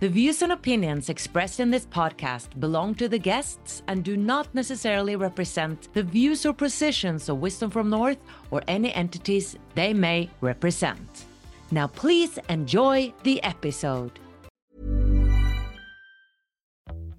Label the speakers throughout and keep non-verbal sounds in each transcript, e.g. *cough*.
Speaker 1: the views and opinions expressed in this podcast belong to the guests and do not necessarily represent the views or positions of Wisdom from North or any entities they may represent. Now, please enjoy the episode.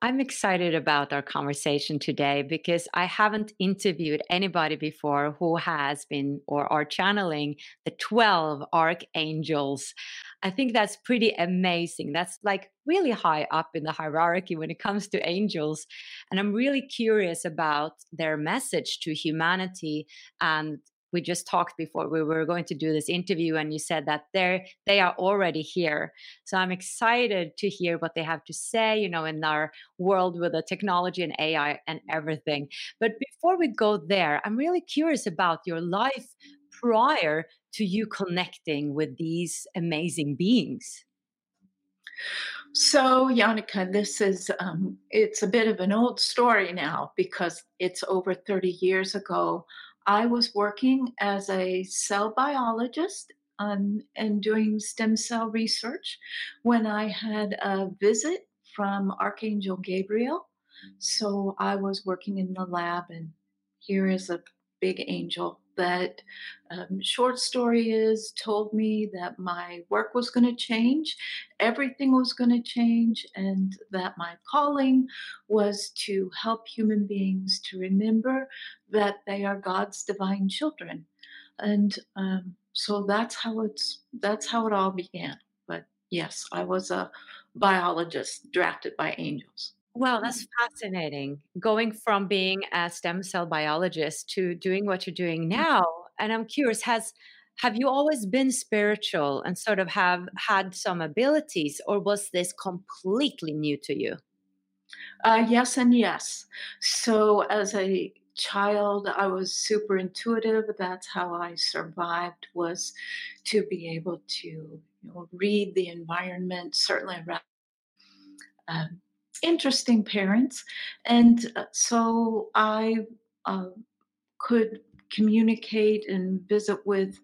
Speaker 1: I'm excited about our conversation today because I haven't interviewed anybody before who has been or are channeling the 12 archangels. I think that's pretty amazing. That's like really high up in the hierarchy when it comes to angels. And I'm really curious about their message to humanity and we just talked before we were going to do this interview and you said that they're they are already here so i'm excited to hear what they have to say you know in our world with the technology and ai and everything but before we go there i'm really curious about your life prior to you connecting with these amazing beings
Speaker 2: so, Jannike, this is um, it's a bit of an old story now because it's over 30 years ago. I was working as a cell biologist um, and doing stem cell research when I had a visit from Archangel Gabriel. So I was working in the lab, and here is a big angel that um, short story is told me that my work was going to change everything was going to change and that my calling was to help human beings to remember that they are god's divine children. And um, so that's how it's that's how it all began. But yes i was a biologist drafted by angels
Speaker 1: well, that's fascinating. Going from being a stem cell biologist to doing what you're doing mm-hmm. now. And I'm curious, has have you always been spiritual and sort of have had some abilities, or was this completely new to you?
Speaker 2: Uh, yes, and yes. So, as a child, I was super intuitive. That's how I survived. Was to be able to you know, read the environment, certainly around. Um, interesting parents. And uh, so I uh, could communicate and visit with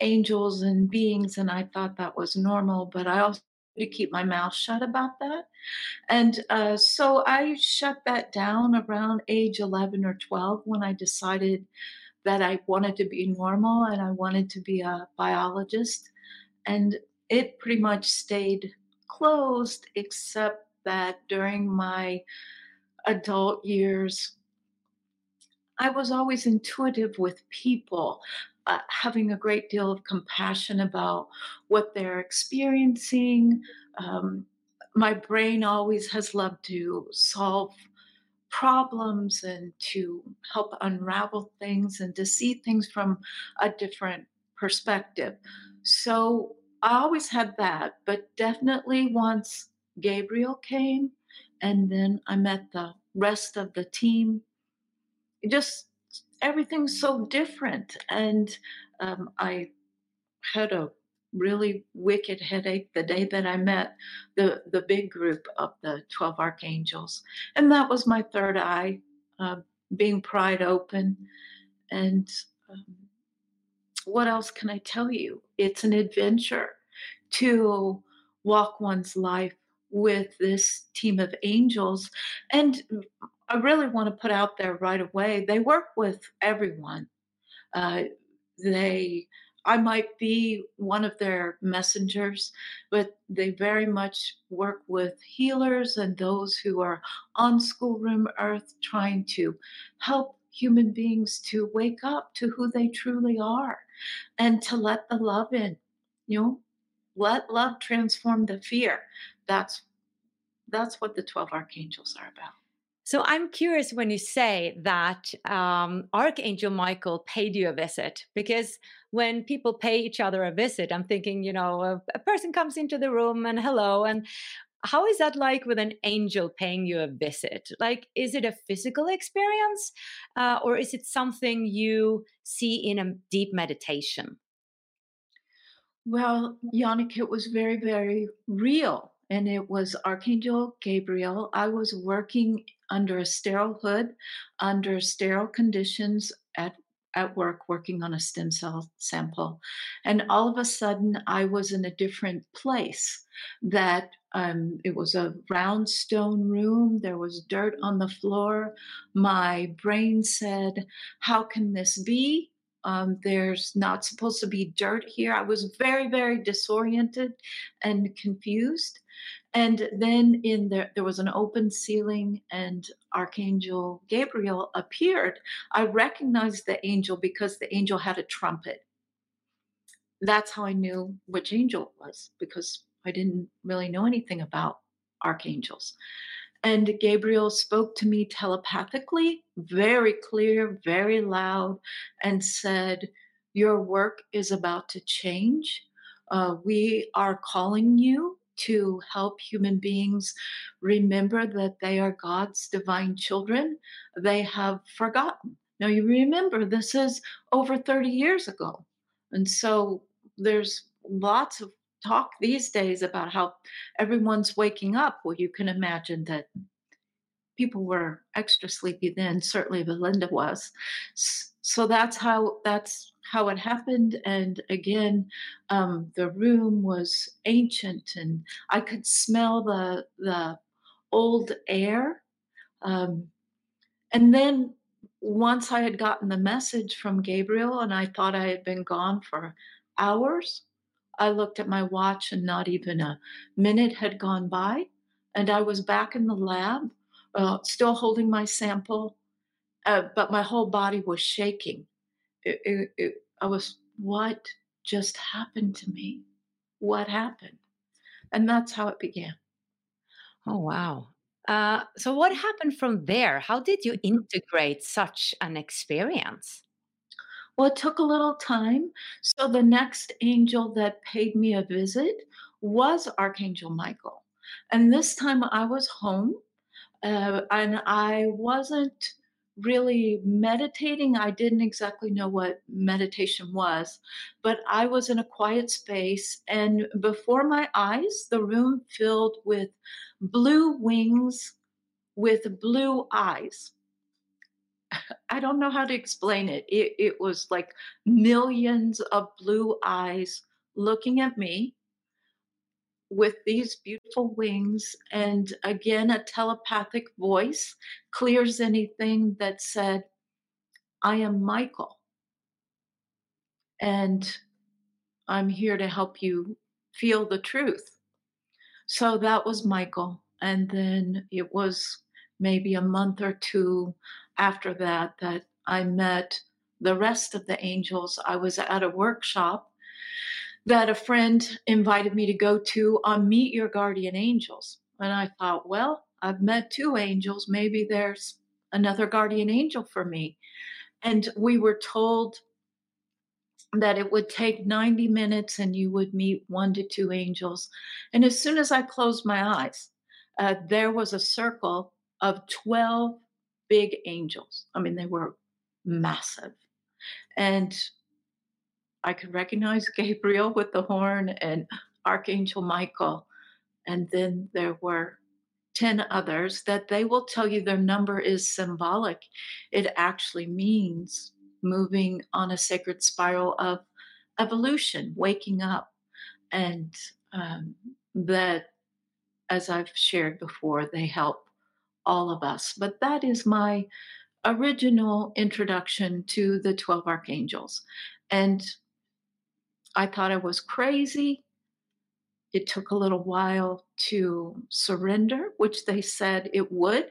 Speaker 2: angels and beings, and I thought that was normal, but I also to keep my mouth shut about that. And uh, so I shut that down around age 11 or 12 when I decided that I wanted to be normal and I wanted to be a biologist. And it pretty much stayed closed, except that during my adult years, I was always intuitive with people, uh, having a great deal of compassion about what they're experiencing. Um, my brain always has loved to solve problems and to help unravel things and to see things from a different perspective. So I always had that, but definitely once Gabriel came and then I met the rest of the team, just everything's so different. And um, I had a really wicked headache the day that I met the the big group of the 12 archangels. And that was my third eye uh, being pried open. And um, what else can I tell you? It's an adventure to walk one's life with this team of angels. And I really want to put out there right away they work with everyone. Uh, they I might be one of their messengers, but they very much work with healers and those who are on schoolroom earth trying to help human beings to wake up to who they truly are and to let the love in. You know, let love transform the fear. That's that's what the 12 archangels are about.
Speaker 1: So I'm curious when you say that um, Archangel Michael paid you a visit, because when people pay each other a visit, I'm thinking, you know, a, a person comes into the room and hello, and how is that like with an angel paying you a visit? Like, is it a physical experience, uh, or is it something you see in a deep meditation?
Speaker 2: Well, Jannike, it was very, very real and it was Archangel Gabriel. I was working under a sterile hood, under sterile conditions at at work working on a stem cell sample. And all of a sudden, I was in a different place. That um, it was a round stone room, there was dirt on the floor. My brain said, How can this be? Um, there's not supposed to be dirt here. I was very, very disoriented and confused. And then in there, there was an open ceiling, and Archangel Gabriel appeared. I recognized the angel because the angel had a trumpet. That's how I knew which angel it was because I didn't really know anything about archangels. And Gabriel spoke to me telepathically, very clear, very loud, and said, Your work is about to change. Uh, we are calling you to help human beings remember that they are God's divine children, they have forgotten. Now, you remember, this is over 30 years ago. And so there's lots of talk these days about how everyone's waking up. Well, you can imagine that people were extra sleepy then. Certainly, Belinda was. So that's how that's how it happened. And again, um, the room was ancient, and I could smell the the old air. Um, and then once I had gotten the message from Gabriel, and I thought I had been gone for hours, I looked at my watch, and not even a minute had gone by, and I was back in the lab, uh, still holding my sample, uh, but my whole body was shaking it, it, it, I was, what just happened to me? What happened? And that's how it began.
Speaker 1: Oh, wow. Uh, so, what happened from there? How did you integrate such an experience?
Speaker 2: Well, it took a little time. So, the next angel that paid me a visit was Archangel Michael. And this time I was home uh, and I wasn't really meditating. I didn't exactly know what meditation was, but I was in a quiet space, and before my eyes, the room filled with blue wings with blue eyes. I don't know how to explain it. It, it was like millions of blue eyes looking at me with these beautiful wings, and again, a telepathic voice clears anything that said, I am Michael, and I'm here to help you feel the truth. So that was Michael. And then it was maybe a month or two after that that I met the rest of the angels. I was at a workshop that a friend invited me to go to on Meet Your Guardian Angels. And I thought, well, I've met two angels. Maybe there's another guardian angel for me. And we were told that it would take 90 minutes and you would meet one to two angels. And as soon as I closed my eyes, uh, there was a circle of 12 big angels. I mean, they were massive. And I could recognize *laughs* Gabriel with the horn and Archangel Michael. And then there were 10 others that they will tell you their number is symbolic. It actually means moving on a sacred spiral of evolution, waking up. And um, that, as I've shared before, they help all of us. But that is my original introduction to the 12 archangels. And I thought I was crazy. It took a little while to surrender, which they said it would.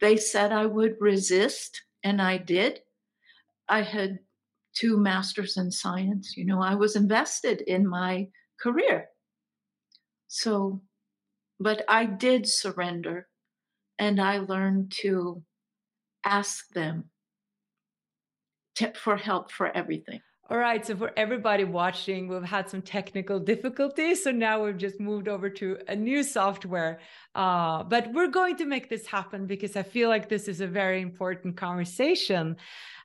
Speaker 2: They said I would resist, and I did. I had two masters in science. You know, I was invested in my career. So, but I did surrender and I learned to ask them for help for everything.
Speaker 1: All right. So, for everybody watching, we've had some technical difficulties. So, now we've just moved over to a new software. Uh, but we're going to make this happen because I feel like this is a very important conversation.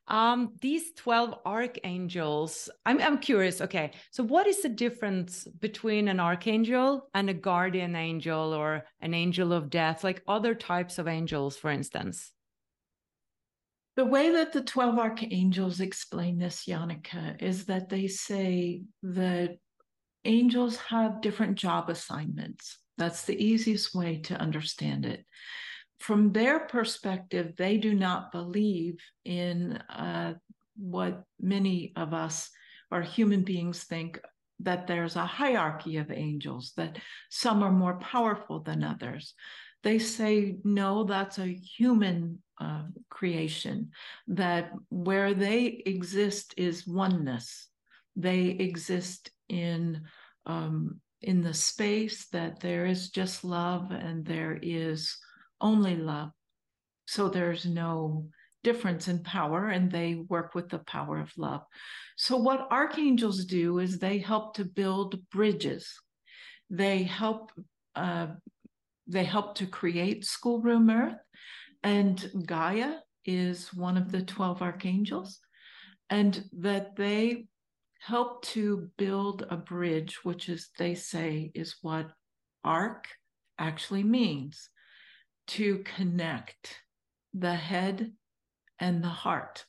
Speaker 1: Um, these 12 archangels, I'm, I'm curious. Okay. So, what is the difference between an archangel and a guardian angel or an angel of death, like other types of angels, for instance?
Speaker 2: The way that the 12 archangels explain this, Jannike, is that they say that angels have different job assignments. That's the easiest way to understand it. From their perspective, they do not believe in uh, what many of us or human beings think that there's a hierarchy of angels, that some are more powerful than others. They say, no, that's a human uh, creation, that where they exist is oneness. They exist in um, in the space that there is just love and there is only love. So there's no difference in power and they work with the power of love. So, what archangels do is they help to build bridges. They help. Uh, they help to create schoolroom earth and Gaia is one of the 12 archangels, and that they help to build a bridge, which is, they say, is what arc actually means to connect the head and the heart,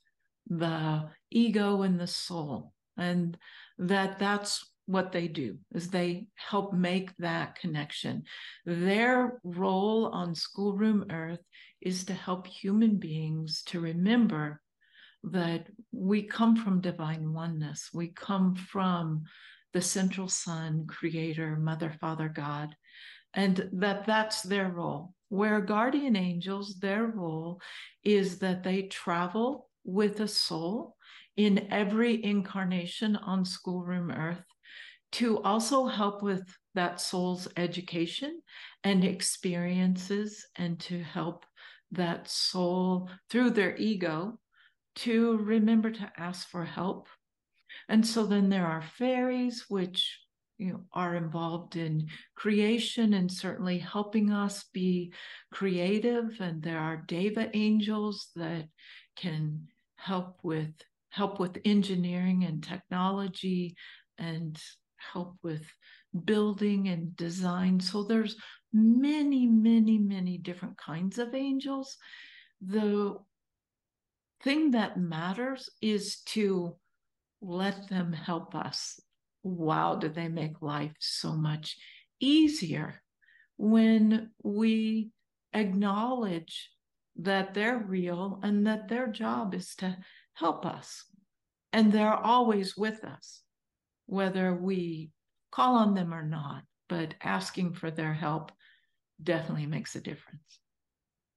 Speaker 2: the ego and the soul. And that that's what they do is they help make that connection. Their role on schoolroom earth is to help human beings to remember that we come from divine oneness. We come from the central sun, creator, mother, father, God, and that that's their role. Where guardian angels, their role is that they travel with a soul in every incarnation on schoolroom earth to also help with that soul's education and experiences and to help that soul through their ego to remember to ask for help. And so then there are fairies, which you know, are involved in creation and certainly helping us be creative. And there are Deva angels that can help with help with engineering and technology and help with building and design. So there's many, many, many different kinds of angels. The thing that matters is to let them help us. Wow, do they make life so much easier when we acknowledge that they're real and that their job is to help us. And they're always with us, whether we call on them or not. but asking for their help definitely makes a difference.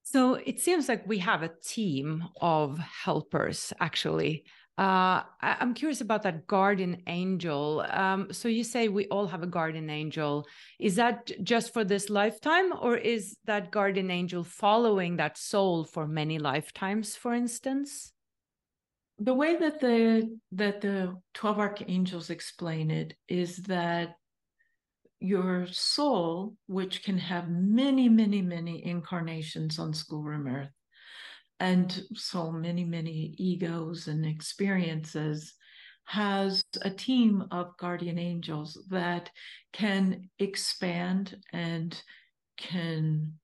Speaker 1: So it seems like we have a team of helpers, actually. Uh, I- am curious about that guardian angel. Um, so you say we all have a guardian angel. Is that just for this lifetime, or is that guardian angel following that soul for many lifetimes, for instance?
Speaker 2: The way that the that the twelve archangels explain it is that your soul, which can have many, many, many incarnations on schoolroom earth, and so many, many egos and experiences, has a team of guardian angels that can expand and can,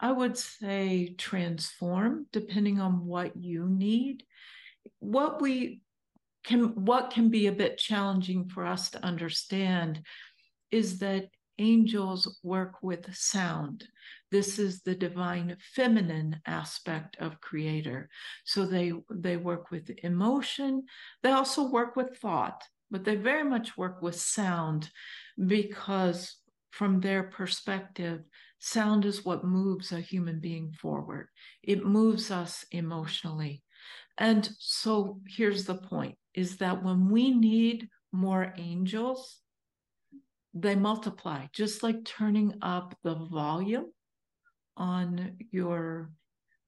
Speaker 2: I would say, transform depending on what you need. What we can, what can be a bit challenging for us to understand is that angels work with sound. This is the divine feminine aspect of creator. So they they work with emotion. They also work with thought, but they very much work with sound because from their perspective, sound is what moves a human being forward. It moves us emotionally. And so here's the point is that when we need more angels, they multiply, just like turning up the volume on your,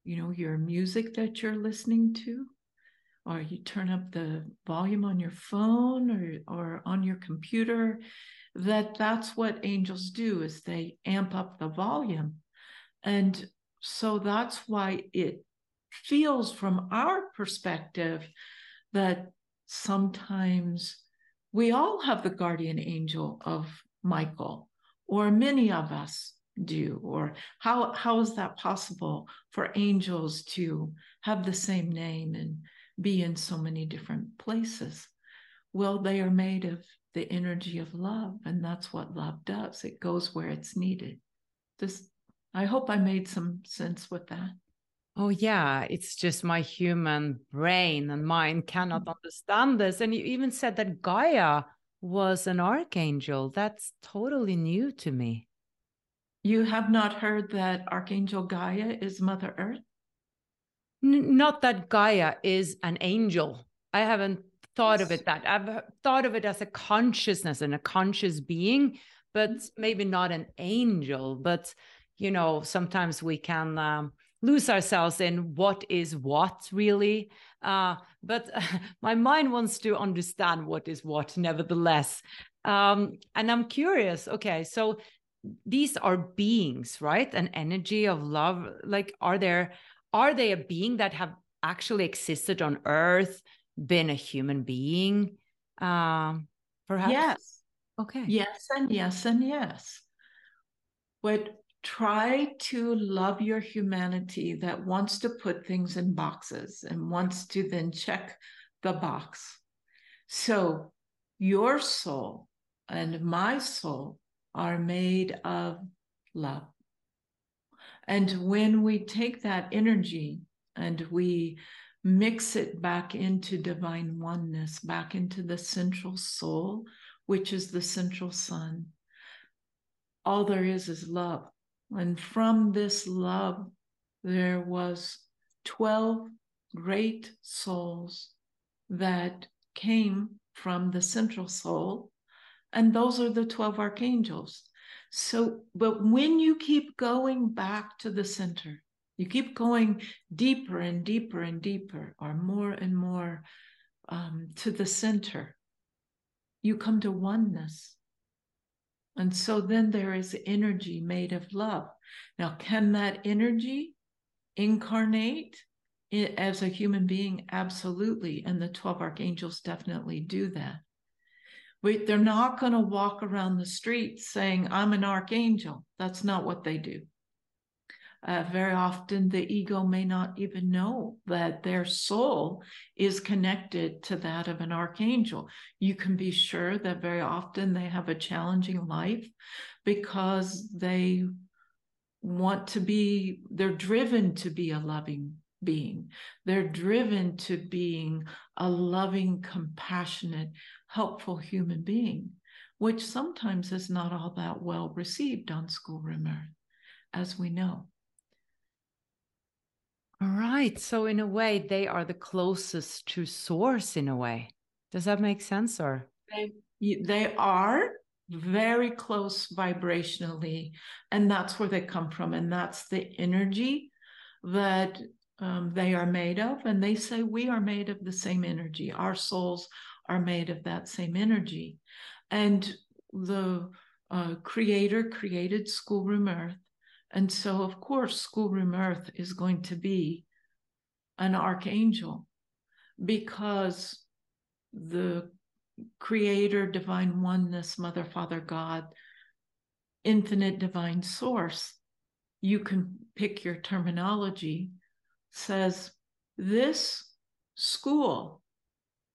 Speaker 2: you know, your music that you're listening to, or you turn up the volume on your phone or, or on your computer, that that's what angels do is they amp up the volume. And so that's why it feels from our perspective that sometimes we all have the guardian angel of Michael, or many of us do, or how how is that possible for angels to have the same name and be in so many different places? Well, they are made of the energy of love, and that's what love does. It goes where it's needed. This I hope I made some sense with that.
Speaker 1: Oh, yeah. It's just my human brain and mind cannot mm-hmm. understand this. And you even said that Gaia was an archangel. That's totally new to me.
Speaker 2: You have not heard that Archangel Gaia is Mother Earth?
Speaker 1: N- not that Gaia is an angel. I haven't thought of it that. I've thought of it as a consciousness and a conscious being, but mm-hmm. maybe not an angel. But, you know, sometimes we can. Um, lose ourselves in what is what really uh, but uh, *laughs* my mind wants to understand what is what nevertheless um, and i'm curious okay so these are beings right an energy of love like are there are they a being that have actually existed on earth been a human being um perhaps
Speaker 2: yes
Speaker 1: okay
Speaker 2: yes and yes and yes But try to love your humanity that wants to put things in boxes and wants to then check the box. So, your soul and my soul are made of love. And when we take that energy and we mix it back into divine oneness, back into the central soul, which is the central sun, all there is is love. And from this love, there was 12 great souls that came from the central soul. And those are the 12 archangels. So, but when you keep going back to the center, you keep going deeper and deeper and deeper, or more and more um, to the center, you come to oneness. And so then there is energy made of love. Now, can that energy incarnate as a human being? Absolutely. And the 12 archangels definitely do that. But they're not going to walk around the street saying, I'm an archangel. That's not what they do. Uh, very often, the ego may not even know that their soul is connected to that of an archangel. You can be sure that very often they have a challenging life because they want to be, they're driven to be a loving being. They're driven to being a loving, compassionate, helpful human being, which sometimes is not all that well received on schoolroom earth, as we know.
Speaker 1: All right. So, in a way, they are the closest to source, in a way. Does that make sense? Or
Speaker 2: they, they are very close vibrationally, and that's where they come from. And that's the energy that um, they are made of. And they say we are made of the same energy. Our souls are made of that same energy. And the uh, creator created schoolroom earth. And so, of course, schoolroom earth is going to be an archangel because the creator, divine oneness, mother, father, God, infinite divine source, you can pick your terminology, says this school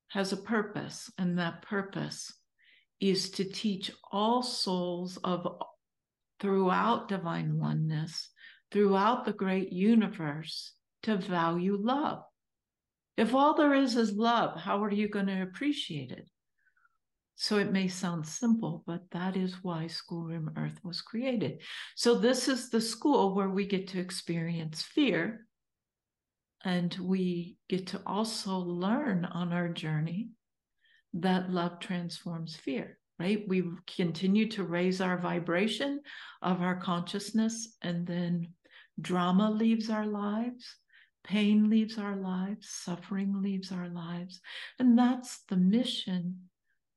Speaker 2: has a purpose, and that purpose is to teach all souls of throughout divine oneness, throughout the great universe, to value love. If all there is is love, how are you going to appreciate it? So it may sound simple, but that is why Schoolroom Earth was created. So this is the school where we get to experience fear. And we get to also learn on our journey that love transforms fear, right? We continue to raise our vibration of our consciousness, and then drama leaves our lives, pain leaves our lives, suffering leaves our lives. And that's the mission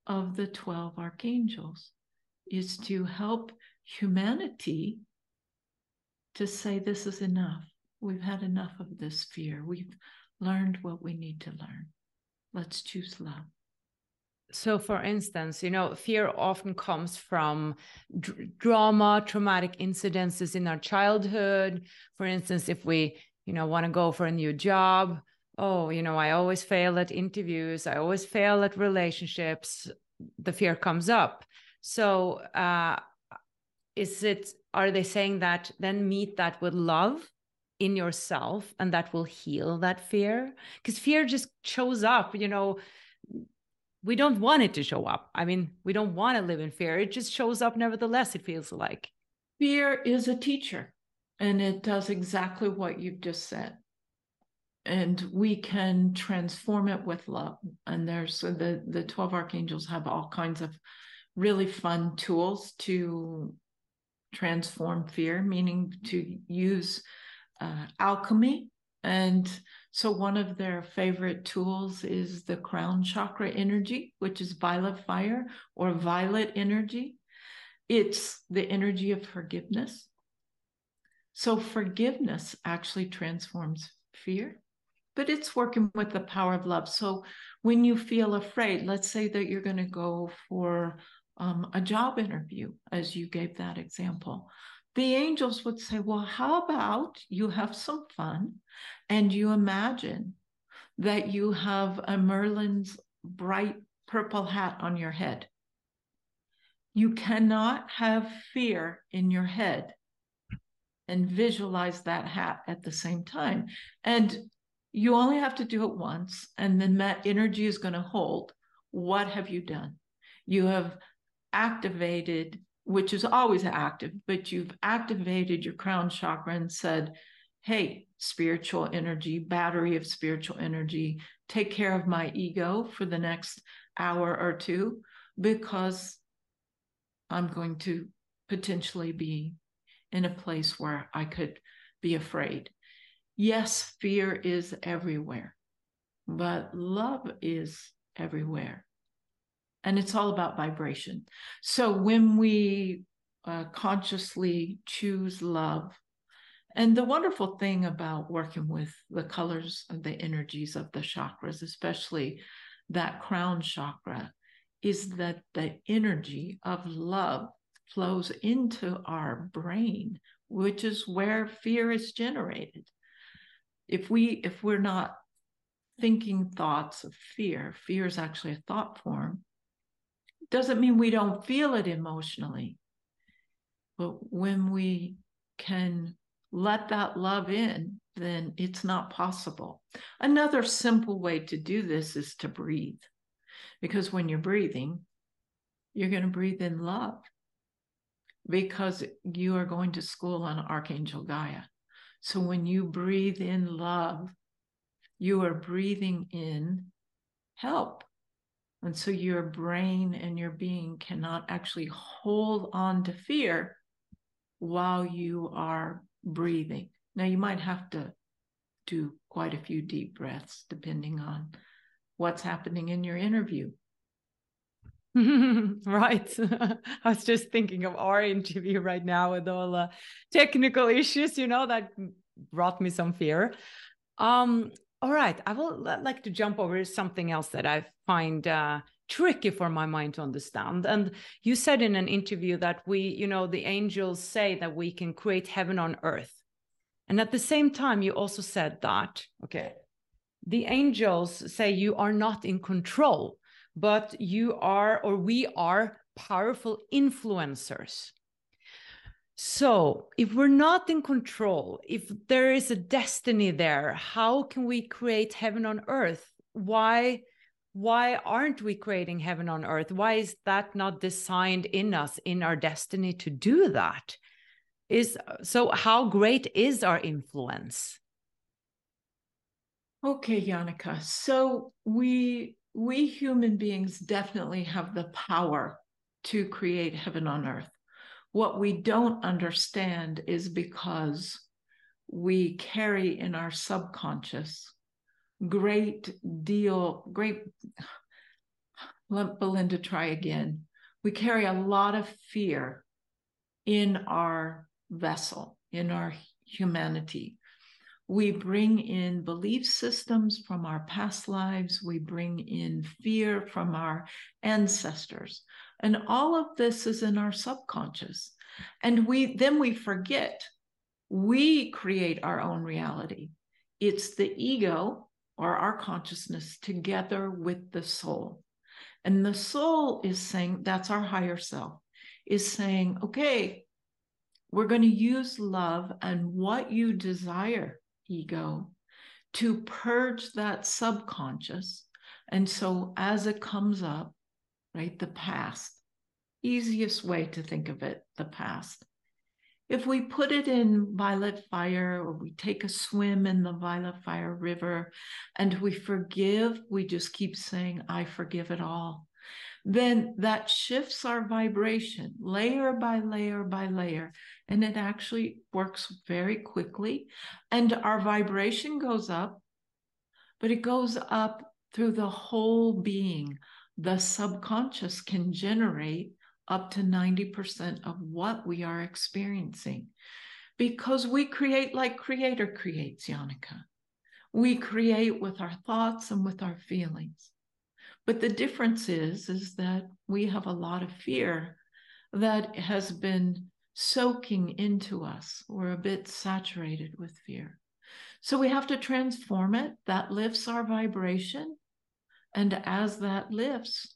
Speaker 2: of the 12 archangels is to help humanity to say this is enough. We've had enough of this fear. We've learned what we need to learn. Let's choose love.
Speaker 1: So, for instance, you know, fear often comes from d- drama, traumatic incidences in our childhood. For instance, if we, you know, want to go for a new job, oh, you know, I always fail at interviews, I always fail at relationships, the fear comes up. So, uh, is it, are they saying that then meet that with love in yourself and that will heal that fear? Because fear just shows up, you know. We don't want it to show up. I mean, we don't want to live in fear. It just shows up nevertheless, it feels like.
Speaker 2: Fear is a teacher and it does exactly what you've just said and we can transform it with love and there's the the 12 archangels have all kinds of really fun tools to transform fear meaning to use uh, alchemy and so one of their favorite tools is the crown chakra energy which is violet fire or violet energy it's the energy of forgiveness so forgiveness actually transforms fear but it's working with the power of love. So when you feel afraid, let's say that you're going to go for um, a job interview, as you gave that example, the angels would say, Well, how about you have some fun and you imagine that you have a Merlin's bright purple hat on your head? You cannot have fear in your head and visualize that hat at the same time. And you only have to do it once, and then that energy is going to hold. What have you done? You have activated, which is always active, but you've activated your crown chakra and said, Hey, spiritual energy, battery of spiritual energy, take care of my ego for the next hour or two because I'm going to potentially be in a place where I could be afraid yes, fear is everywhere, but love is everywhere. And it's all about vibration. So when we uh, consciously choose love, and the wonderful thing about working with the colors and the energies of the chakras, especially that crown chakra, is that the energy of love flows into our brain, which is where fear is generated if we if we're not thinking thoughts of fear fear is actually a thought form doesn't mean we don't feel it emotionally but when we can let that love in then it's not possible. Another simple way to do this is to breathe. Because when you're breathing, you're going to breathe in love because you are going to school on Archangel Gaia. So when you breathe in love, you are breathing in help. And so your brain and your being cannot actually hold on to fear while you are breathing. Now, you might have to do quite a few deep breaths depending on what's happening in your interview. *laughs*
Speaker 1: right. *laughs* I was just thinking of our interview right now with all the technical issues, you know, that brought me some fear. Um, all right. I will like to jump over something else that I find uh, tricky for my mind to understand. And you said in an interview that we, you know, the angels say that we can create heaven on earth. And at the same time, you also said that, okay, the angels say you are not in control but you are or we are powerful influencers. So, if we're not in control, if there is a destiny there, how can we create heaven on earth? Why why aren't we creating heaven on earth? Why is that not designed in us in our destiny to do that? Is so how great is our influence?
Speaker 2: Okay, Jannike. So we we human beings definitely have the power to create heaven on earth. What we don't understand is because we carry in our subconscious great deal, great. Let Belinda try again. We carry a lot of fear in our vessel, in our humanity. We bring in belief systems from our past lives. We bring in fear from our ancestors. And all of this is in our subconscious. And we then we forget we create our own reality. It's the ego or our consciousness together with the soul. And the soul is saying, that's our higher self, is saying, okay, we're going to use love and what you desire ego to purge that subconscious. And so as it comes up, right, the past, easiest way to think of it, the past. If we put it in violet fire or we take a swim in the violet fire river and we forgive, we just keep saying, I forgive it all then that shifts our vibration layer by layer by layer. And it actually works very quickly. And our vibration goes up, but it goes up through the whole being. The subconscious can generate up to 90% of what we are experiencing because we create like creator creates Jannike. We create with our thoughts and with our feelings. But the difference is, is that we have a lot of fear that has been soaking into us. We're a bit saturated with fear. So we have to transform it. That lifts our vibration. And as that lifts,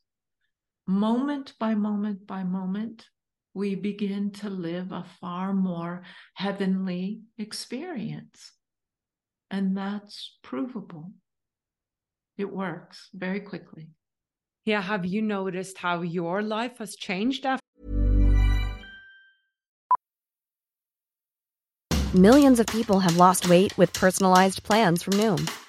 Speaker 2: moment by moment by moment, we begin to live a far more heavenly experience. And that's provable. It works very quickly.
Speaker 1: Yeah, have you noticed how your life has changed after?
Speaker 3: Millions of people have lost weight with personalized plans from Noom,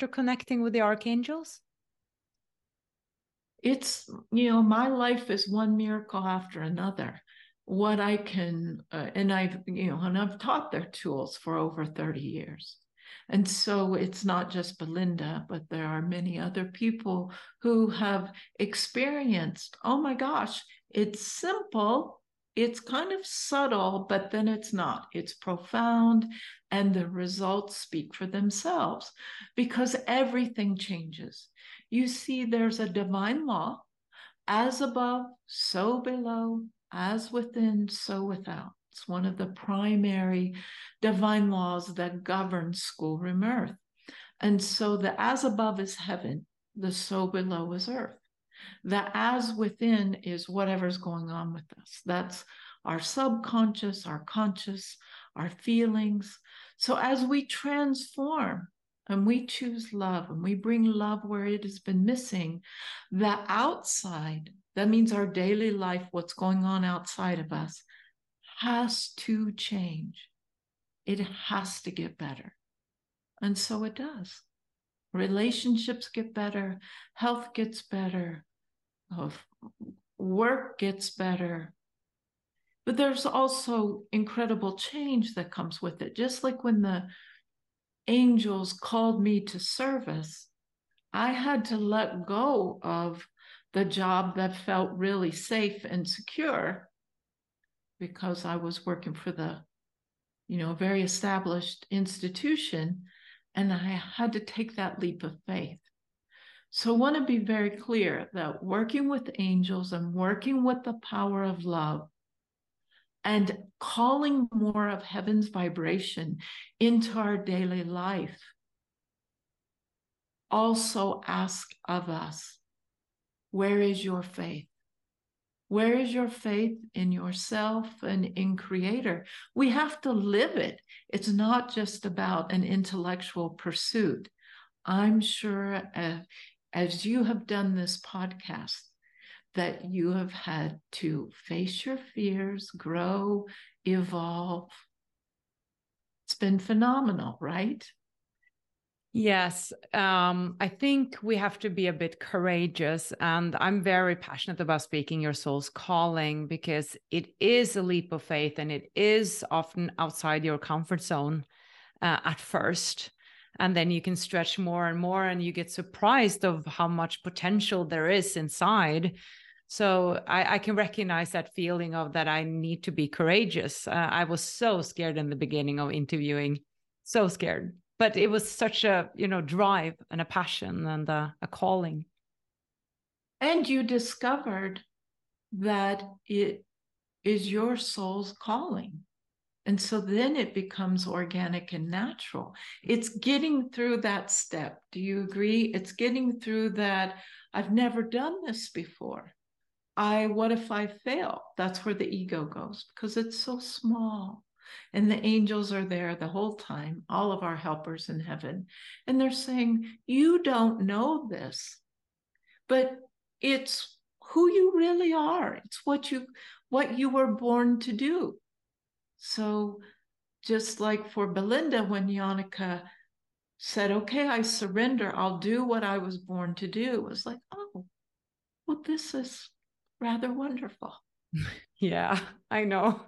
Speaker 1: After connecting with the archangels?
Speaker 2: It's, you know, my life is one miracle after another. What I can, uh, and I've, you know, and I've taught their tools for over 30 years. And so it's not just Belinda, but there are many other people who have experienced, oh my gosh, it's simple, it's kind of subtle, but then it's not. It's profound, and the results speak for themselves because everything changes. You see, there's a divine law as above, so below, as within, so without. It's one of the primary divine laws that govern schoolroom earth. And so the as above is heaven, the so below is earth. The as within is whatever's going on with us. That's our subconscious, our conscious, our feelings. So as we transform and we choose love and we bring love where it has been missing, the outside, that means our daily life, what's going on outside of us, has to change. It has to get better. And so it does. Relationships get better, health gets better, work gets better. But there's also incredible change that comes with it. Just like when the angels called me to service, I had to let go of the job that felt really safe and secure because I was working for the, you know, very established institution. And I had to take that leap of faith. So I want to be very clear that working with angels and working with the power of love and calling more of heaven's vibration into our daily life also ask of us where is your faith? Where is your faith in yourself and in Creator? We have to live it. It's not just about an intellectual pursuit. I'm sure uh, as you have done this podcast, that you have had to face your fears, grow, evolve. It's been phenomenal, right?
Speaker 1: Yes, um, I think we have to be a bit courageous. And I'm very passionate about speaking your soul's calling because it is a leap of faith and it is often outside your comfort zone uh, at first. And then you can stretch more and more, and you get surprised of how much potential there is inside. So I, I can recognize that feeling of that I need to be courageous. Uh, I was so scared in the beginning of interviewing, so scared but it was such a you know drive and a passion and a, a calling
Speaker 2: and you discovered that it is your soul's calling and so then it becomes organic and natural it's getting through that step do you agree it's getting through that i've never done this before i what if i fail that's where the ego goes because it's so small and the angels are there the whole time, all of our helpers in heaven. And they're saying, You don't know this, but it's who you really are. It's what you what you were born to do. So just like for Belinda, when Jannike said, Okay, I surrender, I'll do what I was born to do, it was like, oh, well, this is rather wonderful. *laughs*
Speaker 1: yeah, I know.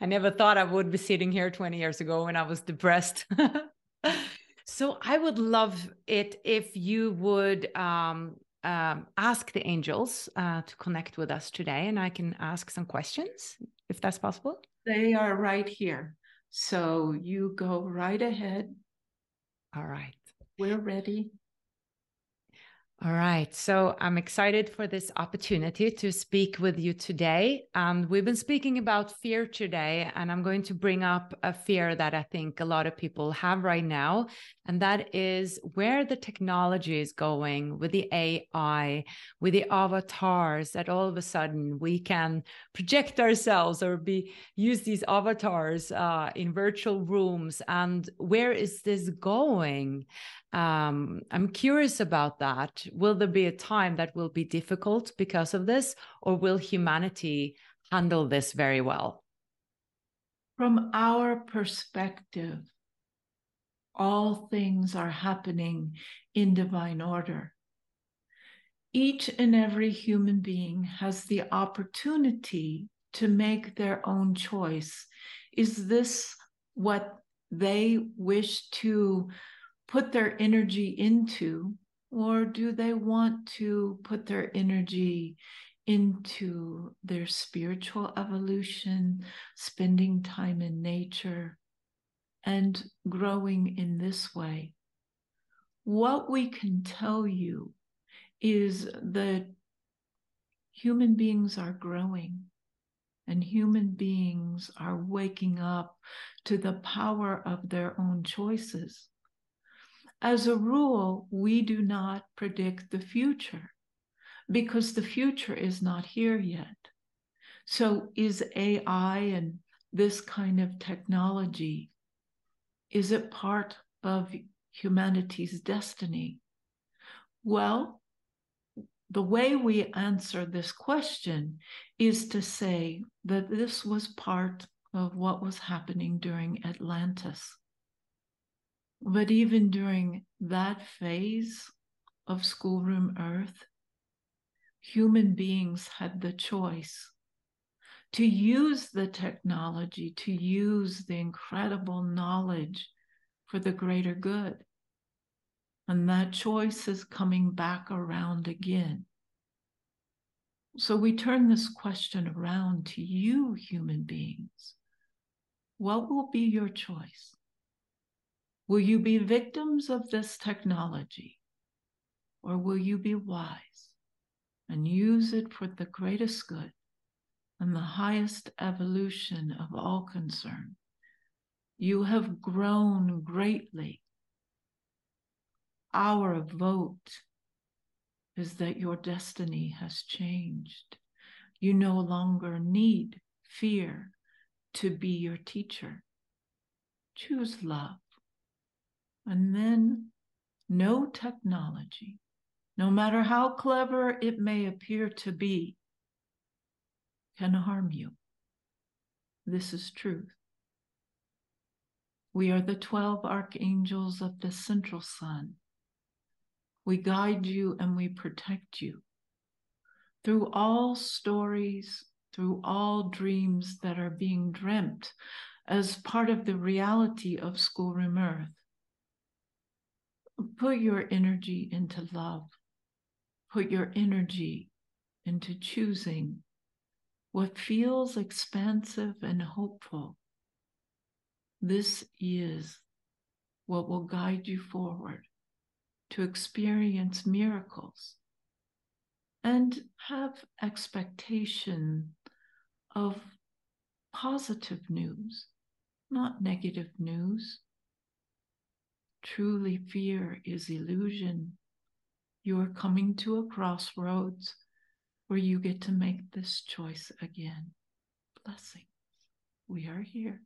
Speaker 1: I never thought I would be sitting here 20 years ago when I was depressed. *laughs* so I would love it if you would um, um, ask the angels uh, to connect with us today, and I can ask some questions if that's possible.
Speaker 2: They are right here. So you go right ahead.
Speaker 1: All right.
Speaker 2: We're ready.
Speaker 1: All right. So I'm excited for this opportunity to speak with you today. And we've been speaking about fear today, and I'm going to bring up a fear that I think a lot of people have right now. And that is where the technology is going with the AI, with the avatars, that all of a sudden we can project ourselves or be use these avatars uh, in virtual rooms. And where is this going? Um, I'm curious about that. Will there be a time that will be difficult because of this, or will humanity handle this very well?
Speaker 2: From our perspective, All things are happening in divine order. Each and every human being has the opportunity to make their own choice. Is this what they wish to put their energy into, or do they want to put their energy into their spiritual evolution, spending time in nature, and growing in this way? What we can tell you is that human beings are growing and human beings are waking up to the power of their own choices. As a rule, we do not predict the future because the future is not here yet. So, is AI and this kind of technology, is it part of humanity's destiny? Well, the way we answer this question is to say that this was part of what was happening during Atlantis. But even during that phase of schoolroom Earth, human beings had the choice to use the technology, to use the incredible knowledge for the greater good. And that choice is coming back around again. So we turn this question around to you, human beings. What will be your choice? Will you be victims of this technology? Or will you be wise and use it for the greatest good and the highest evolution of all concern? You have grown greatly our vote is that your destiny has changed. You no longer need fear to be your teacher. Choose love. And then no technology, no matter how clever it may appear to be, can harm you. This is truth. We are the 12 archangels of the central sun we guide you and we protect you. Through all stories, through all dreams that are being dreamt as part of the reality of schoolroom earth. Put your energy into love. Put your energy into choosing what feels expansive and hopeful. This is what will guide you forward to experience miracles and have expectation of positive news, not negative news. Truly, fear is illusion. You are coming to a crossroads where you get to make this choice again. Blessings. We are here.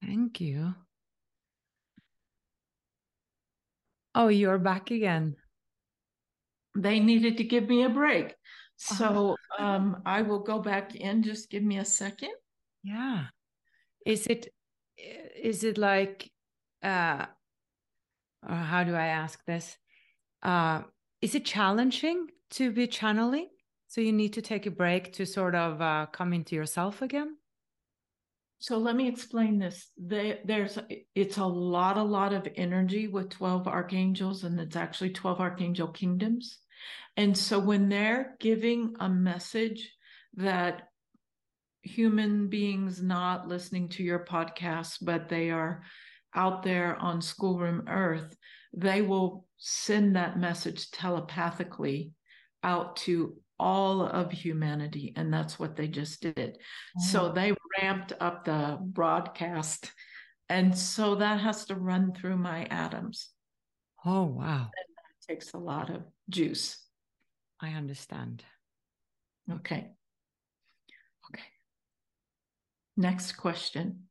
Speaker 1: Thank you. Oh, you're back again.
Speaker 2: They needed to give me a break. So um, I will go back in. Just give me a second.
Speaker 1: Yeah. Is it is it like uh or how do I ask this? Uh is it challenging to be channeling? So you need to take a break to sort of uh, come into yourself again?
Speaker 2: So let me explain this. there's it's a lot, a lot of energy with 12 archangels, and it's actually 12 archangel kingdoms. And so when they're giving a message that human beings not listening to your podcast, but they are out there on schoolroom earth, they will send that message telepathically out to all of humanity. And that's what they just did. Oh. So mm. they ramped up the broadcast. And so that has to run through my atoms.
Speaker 1: Oh, wow.
Speaker 2: And that takes a lot of juice.
Speaker 1: I understand.
Speaker 2: Okay. Okay. Next question.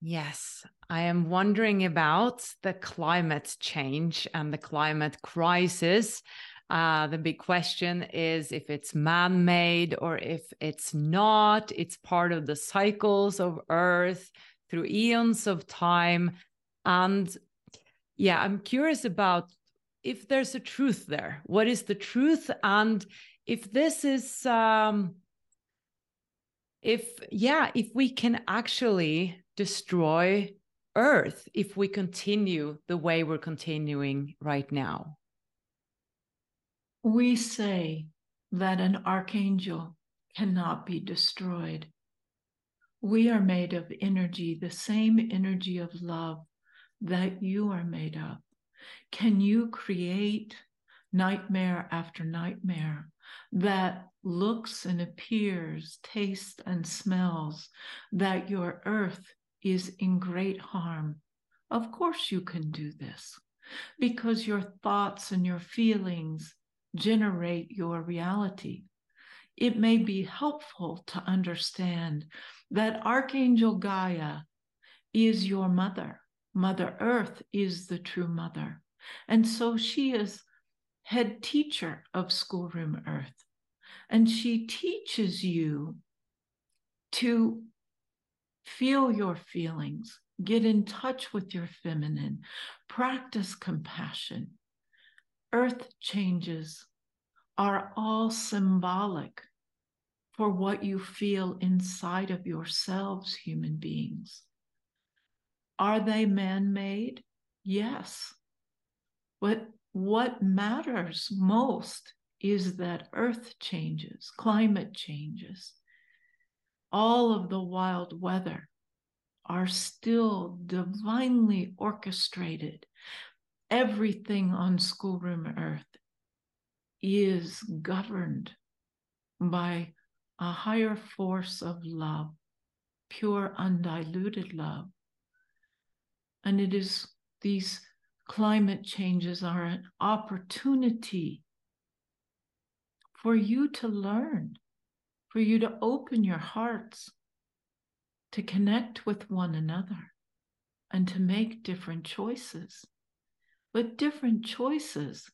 Speaker 1: Yes, I am wondering about the climate change and the climate crisis. Uh, the big question is if it's man made or if it's not. It's part of the cycles of Earth through eons of time. And yeah, I'm curious about if there's a truth there. What is the truth? And if this is, um, if, yeah, if we can actually destroy Earth if we continue the way we're continuing right now.
Speaker 2: We say that an archangel cannot be destroyed. We are made of energy, the same energy of love that you are made of. Can you create nightmare after nightmare that looks and appears, tastes and smells that your earth is in great harm? Of course, you can do this because your thoughts and your feelings generate your reality. It may be helpful to understand that Archangel Gaia is your mother. Mother Earth is the true mother. And so she is head teacher of Schoolroom Earth. And she teaches you to feel your feelings, get in touch with your feminine, practice compassion. Earth changes are all symbolic for what you feel inside of yourselves, human beings. Are they man made? Yes. But what matters most is that earth changes, climate changes. All of the wild weather are still divinely orchestrated. Everything on schoolroom earth is governed by a higher force of love, pure, undiluted love. And it is these climate changes are an opportunity for you to learn, for you to open your hearts, to connect with one another, and to make different choices. But different choices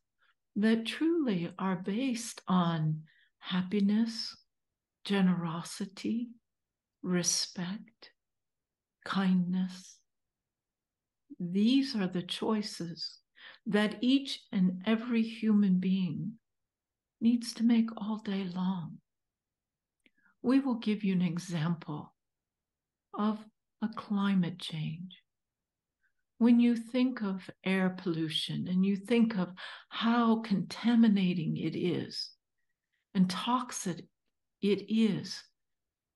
Speaker 2: that truly are based on happiness, generosity, respect, kindness, these are the choices that each and every human being needs to make all day long. We will give you an example of a climate change. When you think of air pollution and you think of how contaminating it is and toxic it is,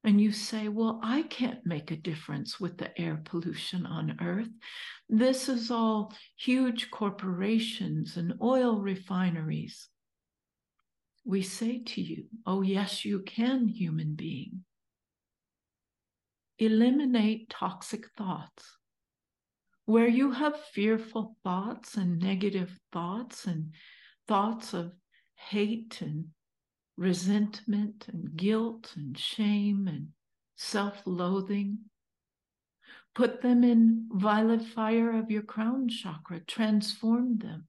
Speaker 2: and you say, Well, I can't make a difference with the air pollution on Earth. This is all huge corporations and oil refineries. We say to you, Oh, yes, you can, human being. Eliminate toxic thoughts. Where you have fearful thoughts and negative thoughts and thoughts of hate and resentment and guilt and shame and self loathing. Put them in violet fire of your crown chakra, transform them.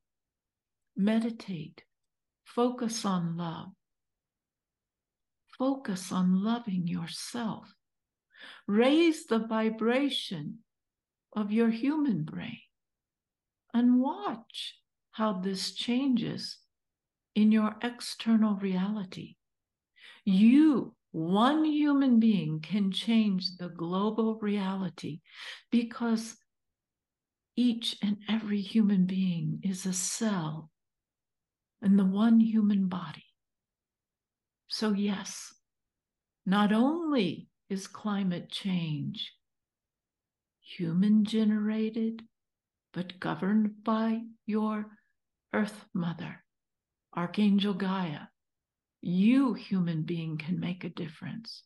Speaker 2: Meditate, focus on love. Focus on loving yourself. Raise the vibration of your human brain and watch how this changes in your external reality. You, one human being, can change the global reality because each and every human being is a cell in the one human body. So, yes, not only is climate change human generated, but governed by your Earth Mother. Archangel Gaia, you, human being, can make a difference.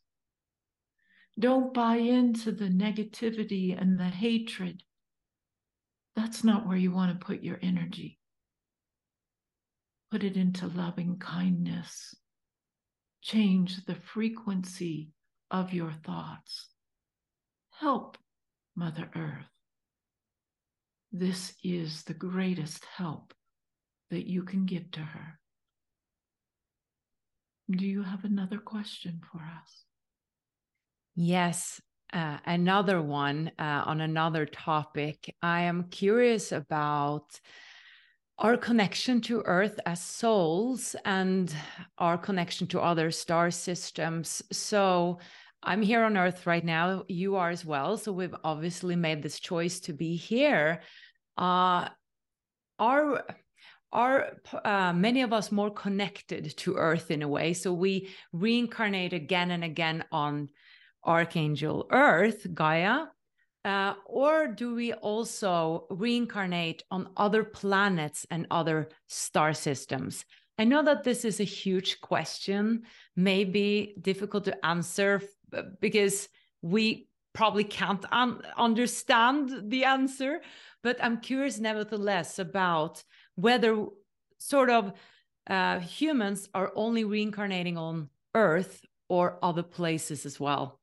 Speaker 2: Don't buy into the negativity and the hatred. That's not where you want to put your energy. Put it into loving kindness. Change the frequency of your thoughts. Help Mother Earth. This is the greatest help that you can give to her. Do you have another question for us?
Speaker 1: Yes. uh, another one uh, on another topic. I am curious about our connection to Earth as souls and our connection to other star systems. So, I'm here on Earth right now. You are as well. So, we've obviously made this choice to be here. Uh, are are uh, many of us more connected to Earth in a way? So, we reincarnate again and again on Archangel Earth, Gaia, uh, or do we also reincarnate on other planets and other star systems? I know that this is a huge question, maybe difficult to answer because we probably can't un understand the answer, but I'm curious nevertheless about whether sort of uh, humans are only reincarnating on Earth or other places as well.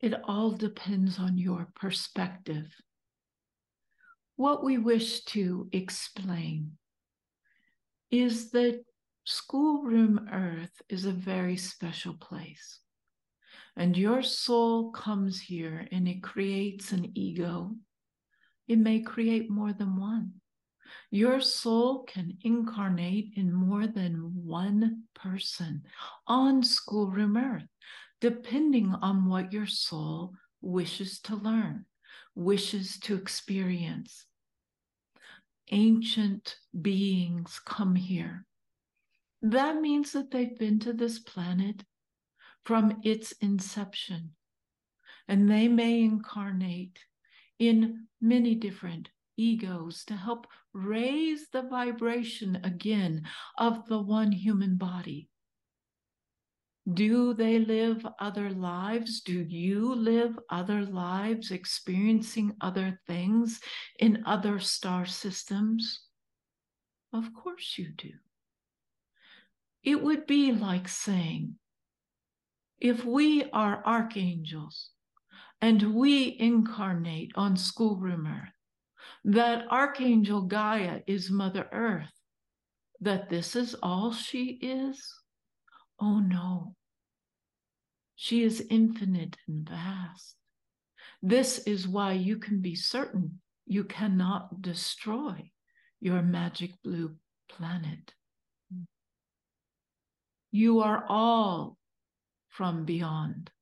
Speaker 2: It all depends on your perspective. What we wish to explain is that schoolroom earth is a very special place. And your soul comes here and it creates an ego. It may create more than one. Your soul can incarnate in more than one person on schoolroom earth depending on what your soul wishes to learn, wishes to experience. Ancient beings come here. That means that they've been to this planet from its inception, and they may incarnate in many different egos to help raise the vibration again of the one human body do they live other lives? Do you live other lives, experiencing other things in other star systems? Of course you do. It would be like saying, if we are archangels and we incarnate on schoolroom earth, that Archangel Gaia is Mother Earth, that this is all she is? Oh no. She is infinite and vast. This is why you can be certain you cannot destroy your magic blue planet. You are all from beyond.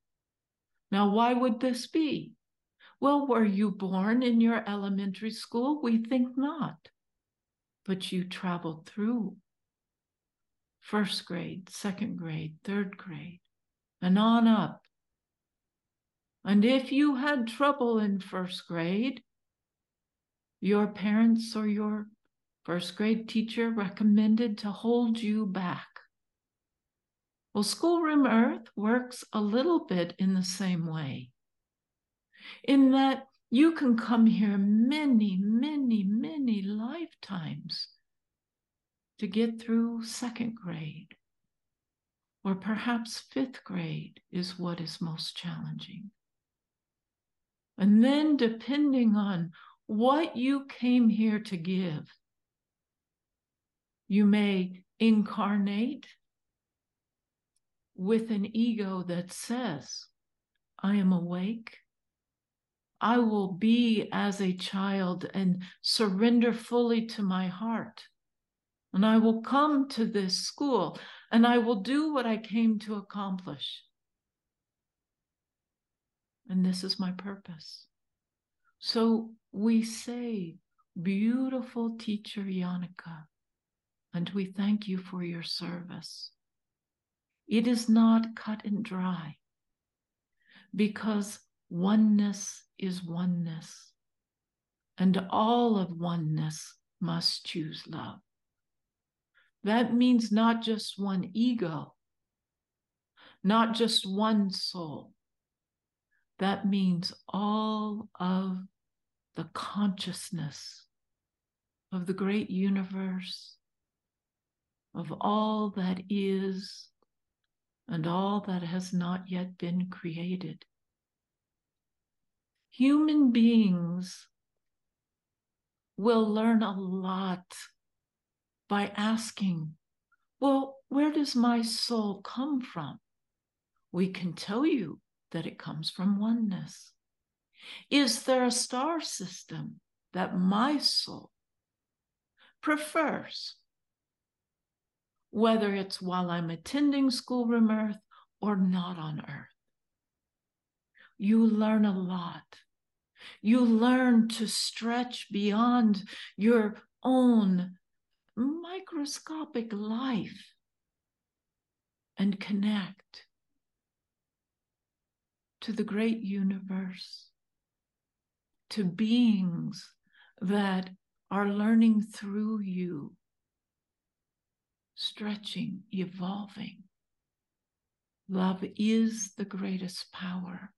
Speaker 2: Now, why would this be? Well, were you born in your elementary school? We think not. But you traveled through first grade, second grade, third grade, and on up. And if you had trouble in first grade, your parents or your first grade teacher recommended to hold you back. Well, Schoolroom Earth works a little bit in the same way, in that you can come here many, many, many lifetimes to get through second grade or perhaps fifth grade is what is most challenging. And then, depending on what you came here to give, you may incarnate with an ego that says, I am awake. I will be as a child and surrender fully to my heart. And I will come to this school and I will do what I came to accomplish. And this is my purpose. So we say, beautiful teacher Jannike, and we thank you for your service. It is not cut and dry because oneness is oneness, and all of oneness must choose love. That means not just one ego, not just one soul. That means all of the consciousness of the great universe, of all that is and all that has not yet been created. Human beings will learn a lot by asking, Well, where does my soul come from? We can tell you that it comes from oneness? Is there a star system that my soul prefers? Whether it's while I'm attending schoolroom earth or not on earth. You learn a lot. You learn to stretch beyond your own microscopic life and connect to the great universe, to beings that are learning through you, stretching, evolving. Love is the greatest power.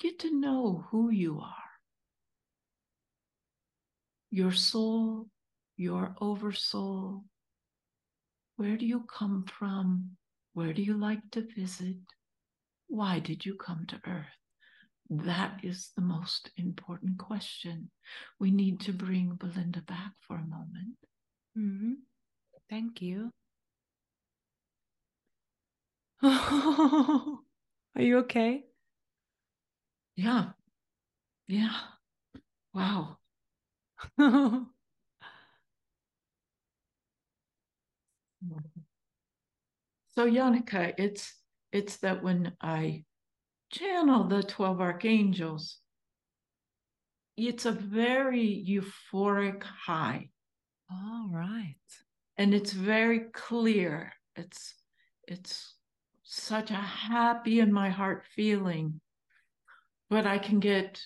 Speaker 2: Get to know who you are. Your soul, your oversoul. Where do you come from? Where do you like to visit? Why did you come to Earth? That is the most important question. We need to bring Belinda back for a moment.
Speaker 1: Mm-hmm. Thank you. *laughs* Are you okay?
Speaker 2: Yeah. Yeah. Wow. *laughs* so Jannike, it's it's that when I channel the 12 archangels, it's a very euphoric high.
Speaker 1: All right.
Speaker 2: And it's very clear. It's it's such a happy in my heart feeling. But I can get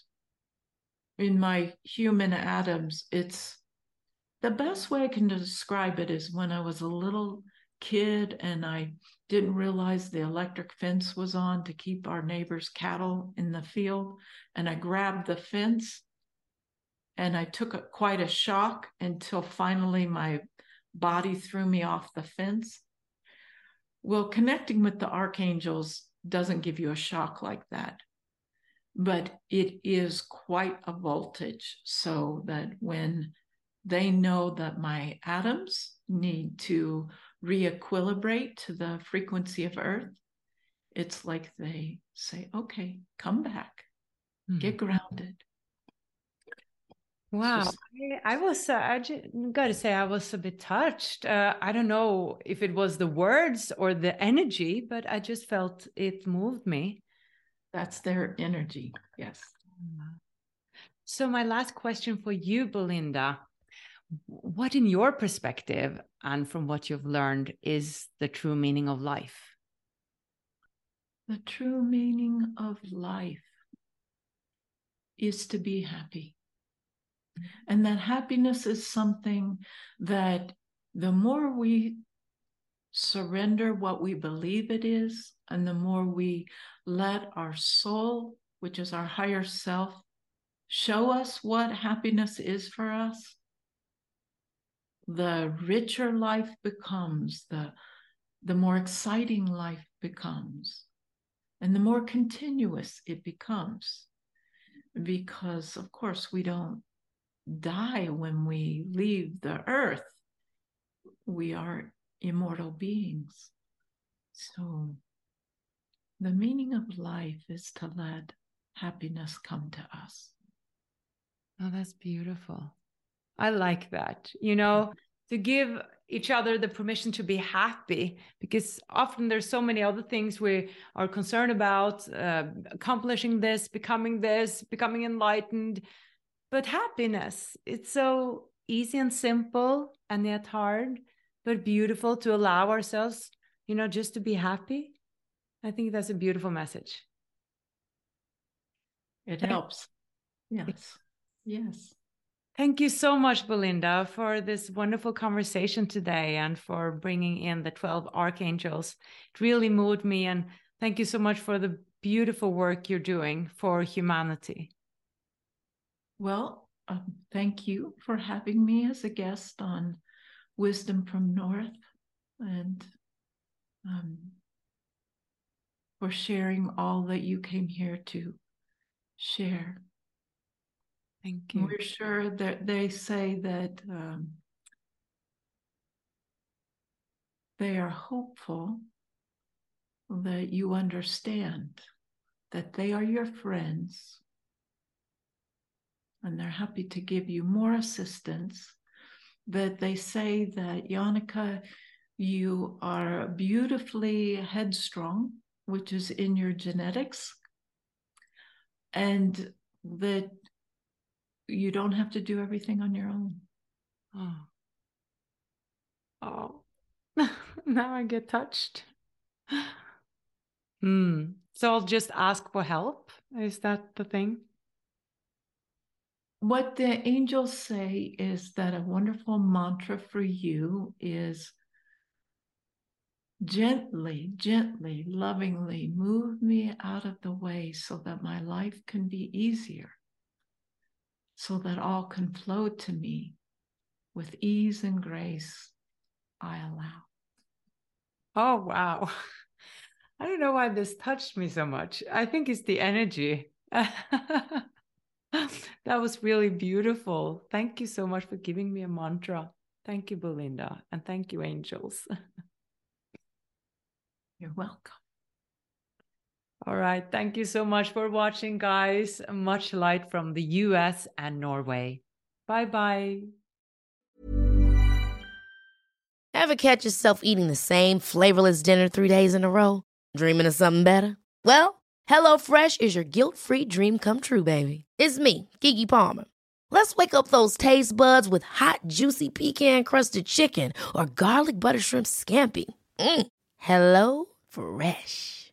Speaker 2: in my human atoms, it's the best way I can describe it is when I was a little kid and I didn't realize the electric fence was on to keep our neighbor's cattle in the field. And I grabbed the fence and I took a, quite a shock until finally my body threw me off the fence. Well, connecting with the archangels doesn't give you a shock like that, but it is quite a voltage so that when they know that my atoms need to re-equilibrate to the frequency of earth it's like they say okay come back. Mm-hmm. get grounded.
Speaker 1: Wow. just... I, I, was uh, i just gotta say i was a bit touched. Uh, i don't know if it was the words or the energy but i just felt it moved me.
Speaker 2: That's their energy yes.
Speaker 1: So my last question for you belinda what in your perspective and from what you've learned is the true meaning of life.
Speaker 2: The true meaning of life is to be happy. And that happiness is something that the more we surrender what we believe it is and the more we let our soul which is our higher self show us what happiness is for us the richer life becomes, the, the more exciting life becomes, and the more continuous it becomes. Because, of course, we don't die when we leave the earth, we are immortal beings. So, the meaning of life is to let happiness come to us.
Speaker 1: Oh, that's beautiful. I like that. You know, to give each other the permission to be happy because often there's so many other things we are concerned about uh, accomplishing this becoming this becoming enlightened. But happiness it's so easy and simple and yet hard but beautiful to allow ourselves you know just to be happy. I think that's a beautiful message.
Speaker 2: It helps. Yes. Yes
Speaker 1: Thank you so much, Belinda, for this wonderful conversation today and for bringing in the 12 archangels. It really moved me. And thank you so much for the beautiful work you're doing for humanity.
Speaker 2: Well, um, thank you for having me as a guest on Wisdom from North and um, for sharing all that you came here to share.
Speaker 1: Thank you.
Speaker 2: We're sure that they say that um, they are hopeful that you understand that they are your friends and they're happy to give you more assistance. That they say that, Jannike, you are beautifully headstrong, which is in your genetics, and that you don't have to do everything on your own.
Speaker 1: Oh. Oh. *laughs* now I get touched. Hmm. So I'll just ask for help. Is that the thing?
Speaker 2: What the angels say is that a wonderful mantra for you is gently, gently, lovingly move me out of the way so that my life can be easier, so that all can flow to me with ease and grace. I allow.
Speaker 1: Oh, wow. *laughs* I don't know why this touched me so much. I think it's the energy. *laughs* that was really beautiful. Thank you so much for giving me a mantra. Thank you, Belinda. And thank you, angels. *laughs*
Speaker 2: You're welcome.
Speaker 1: All right. Thank you so much for watching, guys. Much light from the US and Norway. Bye bye.
Speaker 4: Ever catch yourself eating the same flavorless dinner three days in a row? Dreaming of something better? Well, HelloFresh is your guilt free dream come true, baby. It's me, Keke Palmer. Let's wake up those taste buds with hot, juicy pecan crusted chicken or garlic butter shrimp scampi. Mm. Hello Fresh.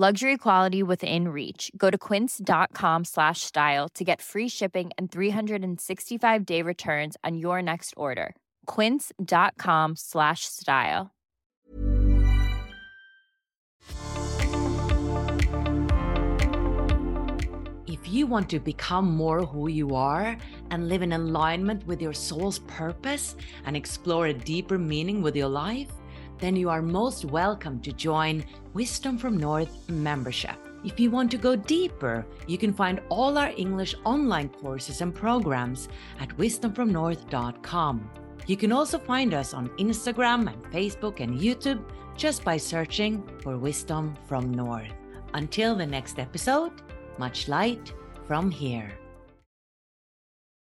Speaker 5: Luxury quality within reach. Go to quince.com slash style to get free shipping and 365 day returns on your next order. Quince.com slash style.
Speaker 1: If you want to become more who you are and live in alignment with your soul's purpose and explore a deeper meaning with your life, then you are most welcome to join Wisdom from North membership. If you want to go deeper, you can find all our English online courses and programs at wisdomfromnorth.com. You can also find us on Instagram and Facebook and YouTube just by searching for Wisdom from North. Until the next episode, much light from here.